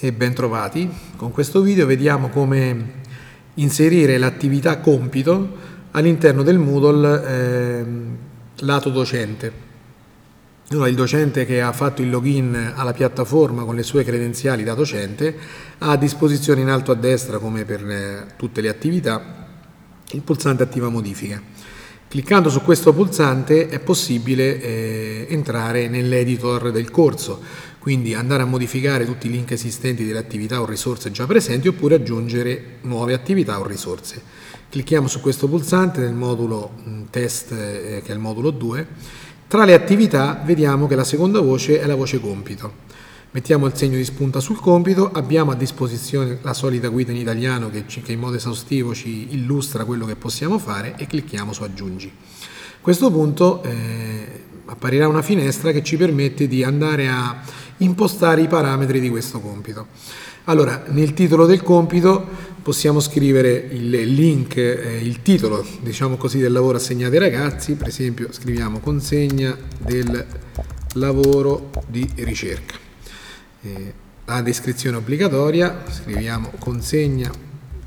e bentrovati. Con questo video vediamo come inserire l'attività compito all'interno del Moodle eh, lato docente. Allora, il docente che ha fatto il login alla piattaforma con le sue credenziali da docente ha a disposizione in alto a destra, come per eh, tutte le attività, il pulsante attiva modifiche. Cliccando su questo pulsante è possibile eh, entrare nell'editor del corso, quindi andare a modificare tutti i link esistenti delle attività o risorse già presenti oppure aggiungere nuove attività o risorse. Clicchiamo su questo pulsante nel modulo mm, test eh, che è il modulo 2 tra le attività vediamo che la seconda voce è la voce compito. Mettiamo il segno di spunta sul compito, abbiamo a disposizione la solita guida in italiano che, in modo esaustivo ci illustra quello che possiamo fare e clicchiamo su aggiungi. A questo punto eh, apparirà una finestra che ci permette di andare a impostare i parametri di questo compito. Allora, nel titolo del compito possiamo scrivere il link, eh, il titolo, diciamo così, del lavoro assegnato ai ragazzi, per esempio scriviamo consegna del lavoro di ricerca. Eh, la descrizione obbligatoria, scriviamo consegna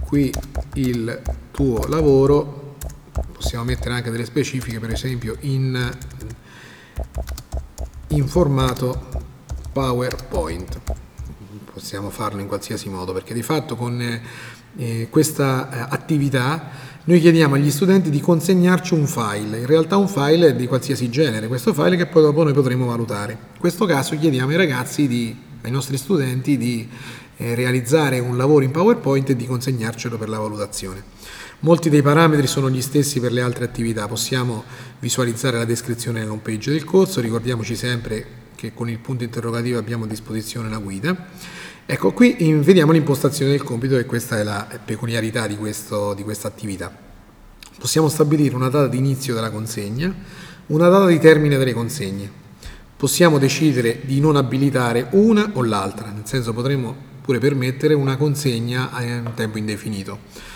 qui il tuo lavoro, possiamo mettere anche delle specifiche, per esempio in, in formato PowerPoint possiamo farlo in qualsiasi modo, perché di fatto con eh, questa eh, attività noi chiediamo agli studenti di consegnarci un file, in realtà un file di qualsiasi genere, questo file che poi dopo noi potremo valutare. In questo caso chiediamo ai ragazzi, di, ai nostri studenti, di eh, realizzare un lavoro in PowerPoint e di consegnarcelo per la valutazione. Molti dei parametri sono gli stessi per le altre attività, possiamo visualizzare la descrizione nell'home page del corso, ricordiamoci sempre che con il punto interrogativo abbiamo a disposizione la guida. Ecco, qui vediamo l'impostazione del compito e questa è la peculiarità di, questo, di questa attività. Possiamo stabilire una data di inizio della consegna, una data di termine delle consegne. Possiamo decidere di non abilitare una o l'altra, nel senso potremmo pure permettere una consegna in tempo indefinito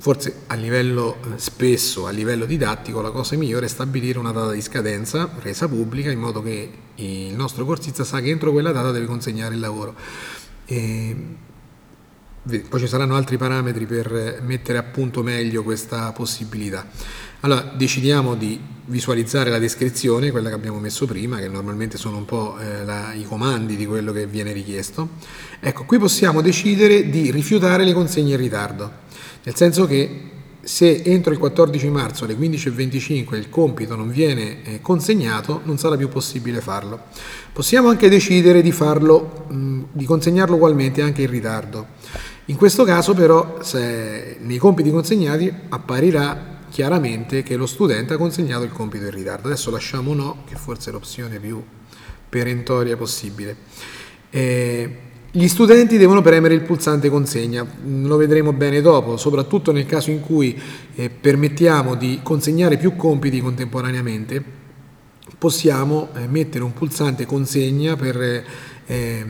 Forse a livello eh, spesso, a livello didattico, la cosa migliore è stabilire una data di scadenza resa pubblica in modo che il nostro corsista sa che entro quella data deve consegnare il lavoro. E poi ci saranno altri parametri per mettere a punto meglio questa possibilità. Allora, decidiamo di visualizzare la descrizione, quella che abbiamo messo prima, che normalmente sono un po' eh, la, i comandi di quello che viene richiesto. Ecco, qui possiamo decidere di rifiutare le consegne in ritardo. Nel senso che se entro il 14 marzo alle 15.25 il compito non viene eh, consegnato, non sarà più possibile farlo. Possiamo anche decidere di, farlo, di consegnarlo ugualmente anche in ritardo. In questo caso però nei compiti consegnati apparirà chiaramente che lo studente ha consegnato il compito in ritardo. Adesso lasciamo no, che forse è l'opzione più perentoria possibile. Eh, gli studenti devono premere il pulsante consegna, lo vedremo bene dopo, soprattutto nel caso in cui eh, permettiamo di consegnare più compiti contemporaneamente, possiamo eh, mettere un pulsante consegna per eh,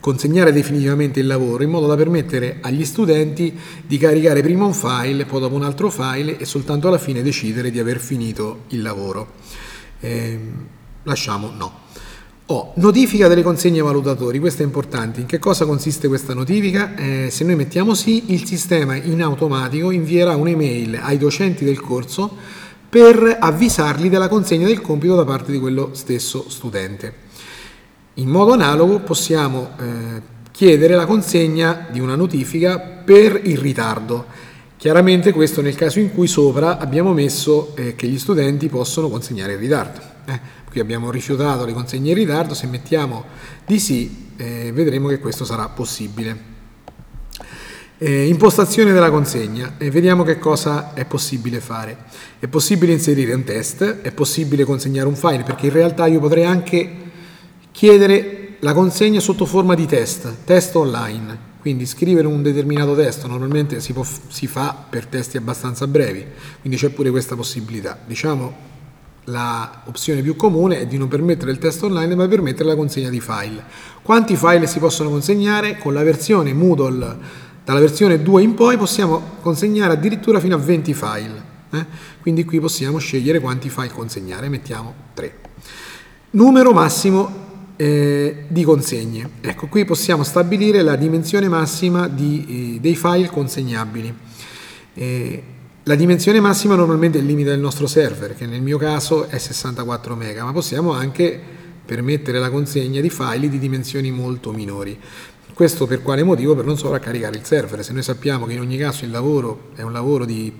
consegnare definitivamente il lavoro in modo da permettere agli studenti di caricare prima un file, poi dopo un altro file e soltanto alla fine decidere di aver finito il lavoro. Ehm, lasciamo no. Oh, notifica delle consegne valutatori, questo è importante. In che cosa consiste questa notifica? Eh, se noi mettiamo sì, il sistema in automatico invierà un'email ai docenti del corso per avvisarli della consegna del compito da parte di quello stesso studente. In modo analogo possiamo eh, chiedere la consegna di una notifica per il ritardo. Chiaramente questo nel caso in cui sopra abbiamo messo eh, che gli studenti possono consegnare in ritardo. Eh, qui abbiamo rifiutato le consegne in ritardo, se mettiamo di sì eh, vedremo che questo sarà possibile. Eh, impostazione della consegna e vediamo che cosa è possibile fare. È possibile inserire un test, è possibile consegnare un file perché in realtà io potrei anche chiedere la consegna sotto forma di test, test online. Quindi scrivere un determinato testo normalmente si, può, si fa per testi abbastanza brevi, quindi c'è pure questa possibilità. Diciamo l'opzione più comune è di non permettere il test online ma permettere la consegna di file. Quanti file si possono consegnare? Con la versione Moodle, dalla versione 2 in poi possiamo consegnare addirittura fino a 20 file. Eh? Quindi qui possiamo scegliere quanti file consegnare, mettiamo 3. Numero massimo eh, di consegne. Ecco, qui possiamo stabilire la dimensione massima di, eh, dei file consegnabili. La dimensione massima normalmente è il limite del nostro server, che nel mio caso è 64 MB, ma possiamo anche permettere la consegna di file di dimensioni molto minori. Questo per quale motivo? Per non sovraccaricare il server. Se noi sappiamo che in ogni caso il lavoro è un lavoro di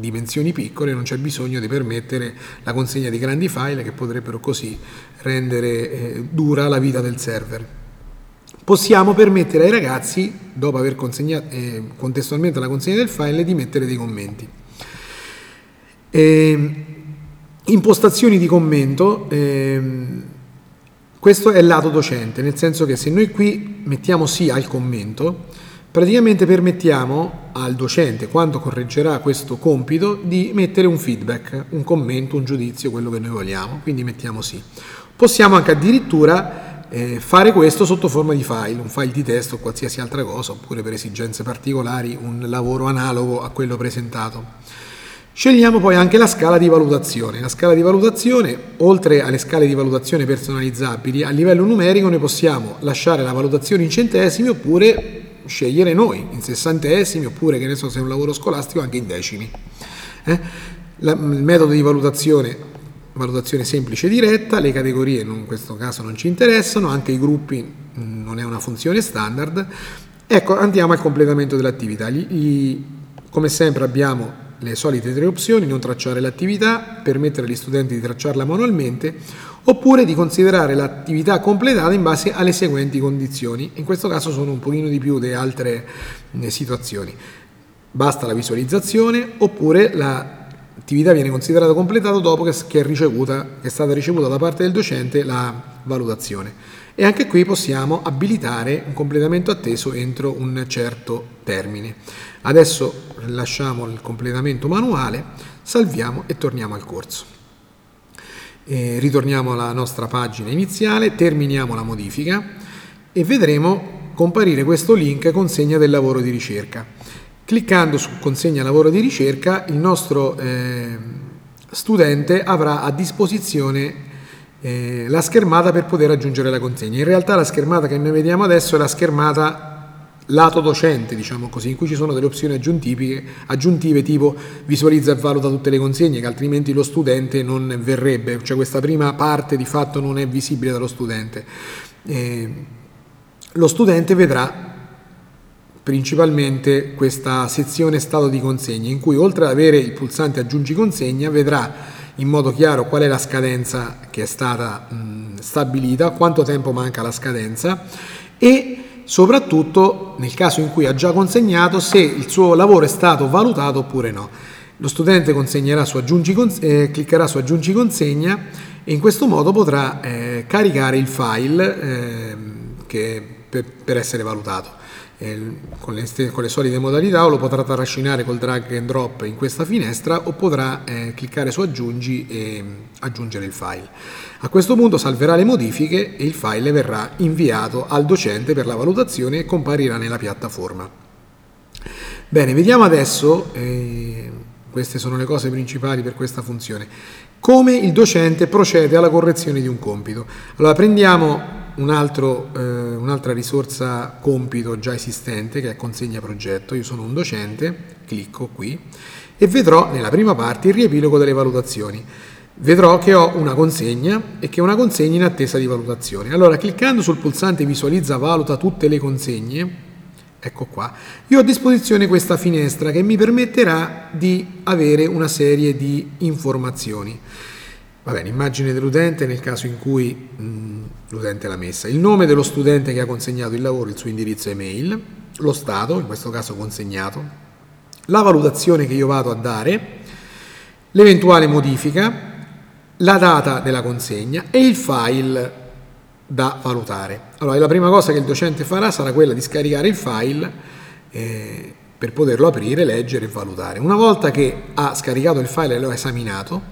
dimensioni piccole, non c'è bisogno di permettere la consegna di grandi file che potrebbero così rendere eh, dura la vita del server. Possiamo permettere ai ragazzi, dopo aver consegnato eh, contestualmente la consegna del file, di mettere dei commenti. Eh, impostazioni di commento. Ehm, questo è il lato docente, nel senso che se noi qui mettiamo sì al commento, praticamente permettiamo al docente, quando correggerà questo compito, di mettere un feedback, un commento, un giudizio, quello che noi vogliamo, quindi mettiamo sì. Possiamo anche addirittura eh, fare questo sotto forma di file, un file di testo o qualsiasi altra cosa, oppure per esigenze particolari un lavoro analogo a quello presentato. Scegliamo poi anche la scala di valutazione. La scala di valutazione, oltre alle scale di valutazione personalizzabili, a livello numerico noi possiamo lasciare la valutazione in centesimi oppure scegliere noi in sessantesimi oppure che ne so se è un lavoro scolastico anche in decimi. Eh? La, il metodo di valutazione, valutazione semplice e diretta, le categorie in questo caso non ci interessano, anche i gruppi non è una funzione standard. Ecco, andiamo al completamento dell'attività. Gli, come sempre abbiamo le solite tre opzioni, non tracciare l'attività, permettere agli studenti di tracciarla manualmente, oppure di considerare l'attività completata in base alle seguenti condizioni. In questo caso sono un pochino di più di altre eh, situazioni. Basta la visualizzazione oppure l'attività viene considerata completata dopo che è, ricevuta, che è stata ricevuta da parte del docente la valutazione. E anche qui possiamo abilitare un completamento atteso entro un certo termine. Adesso lasciamo il completamento manuale, salviamo e torniamo al corso. E ritorniamo alla nostra pagina iniziale, terminiamo la modifica e vedremo comparire questo link consegna del lavoro di ricerca. Cliccando su consegna lavoro di ricerca il nostro eh, studente avrà a disposizione eh, la schermata per poter aggiungere la consegna. In realtà la schermata che noi vediamo adesso è la schermata lato docente, diciamo così, in cui ci sono delle opzioni aggiuntive, aggiuntive tipo visualizza e valuta tutte le consegne, che altrimenti lo studente non verrebbe, cioè questa prima parte di fatto non è visibile dallo studente. Eh, lo studente vedrà principalmente questa sezione stato di consegne, in cui oltre ad avere il pulsante aggiungi consegna, vedrà in modo chiaro qual è la scadenza che è stata mh, stabilita, quanto tempo manca alla scadenza e soprattutto nel caso in cui ha già consegnato se il suo lavoro è stato valutato oppure no. Lo studente su aggiungi, eh, cliccherà su aggiungi consegna e in questo modo potrà eh, caricare il file eh, che, per, per essere valutato con le, con le, solite modalità o lo potrà trascinare col drag and drop in questa finestra o potrà eh, cliccare su aggiungi e mm, aggiungere il file. A questo punto salverà le modifiche e il file verrà inviato al docente per la valutazione e comparirà nella piattaforma. Bene, vediamo adesso, eh, queste sono le cose principali per questa funzione, come il docente procede alla correzione di un compito. Allora prendiamo un altro, eh, un'altra risorsa compito già esistente che è consegna progetto. Io sono un docente, clicco qui e vedrò nella prima parte il riepilogo delle valutazioni. Vedrò che ho una consegna e che è una consegna in attesa di valutazione. Allora, cliccando sul pulsante visualizza valuta tutte le consegne, ecco qua, io ho a disposizione questa finestra che mi permetterà di avere una serie di informazioni. Va bene, immagine dell'utente nel caso in cui mh, l'utente l'ha messa, il nome dello studente che ha consegnato il lavoro, il suo indirizzo email, lo stato, in questo caso consegnato, la valutazione che io vado a dare, l'eventuale modifica, la data della consegna e il file da valutare. Allora, la prima cosa che il docente farà sarà quella di scaricare il file eh, per poterlo aprire, leggere e valutare. Una volta che ha scaricato il file e lo ha esaminato,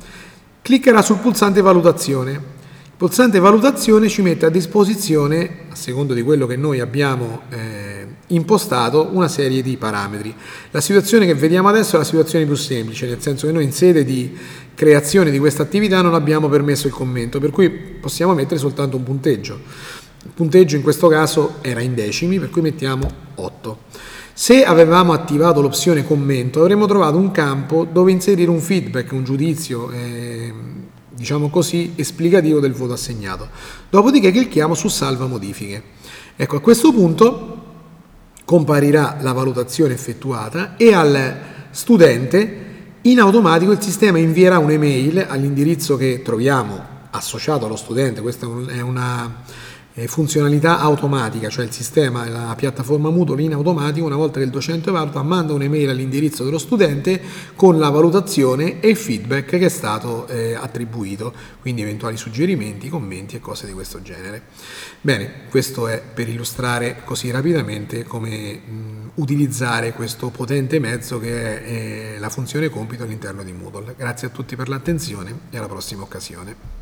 cliccherà sul pulsante valutazione pulsante valutazione ci mette a disposizione, a secondo di quello che noi abbiamo eh, impostato, una serie di parametri. La situazione che vediamo adesso è la situazione più semplice, nel senso che noi in sede di creazione di questa attività non abbiamo permesso il commento, per cui possiamo mettere soltanto un punteggio. Il punteggio in questo caso era in decimi, per cui mettiamo 8. Se avevamo attivato l'opzione commento avremmo trovato un campo dove inserire un feedback, un giudizio, eh, diciamo così, esplicativo del voto assegnato. Dopodiché clicchiamo su salva modifiche. Ecco, a questo punto comparirà la valutazione effettuata e al studente in automatico il sistema invierà un'email all'indirizzo che troviamo associato allo studente, questa è una funzionalità automatica, cioè il sistema, la piattaforma Moodle in automatico, una volta che il docente valuta, manda un'email all'indirizzo dello studente con la valutazione e il feedback che è stato eh, attribuito, quindi eventuali suggerimenti, commenti e cose di questo genere. Bene, questo è per illustrare così rapidamente come mh, utilizzare questo potente mezzo che è eh, la funzione compito all'interno di Moodle. Grazie a tutti per l'attenzione e alla prossima occasione.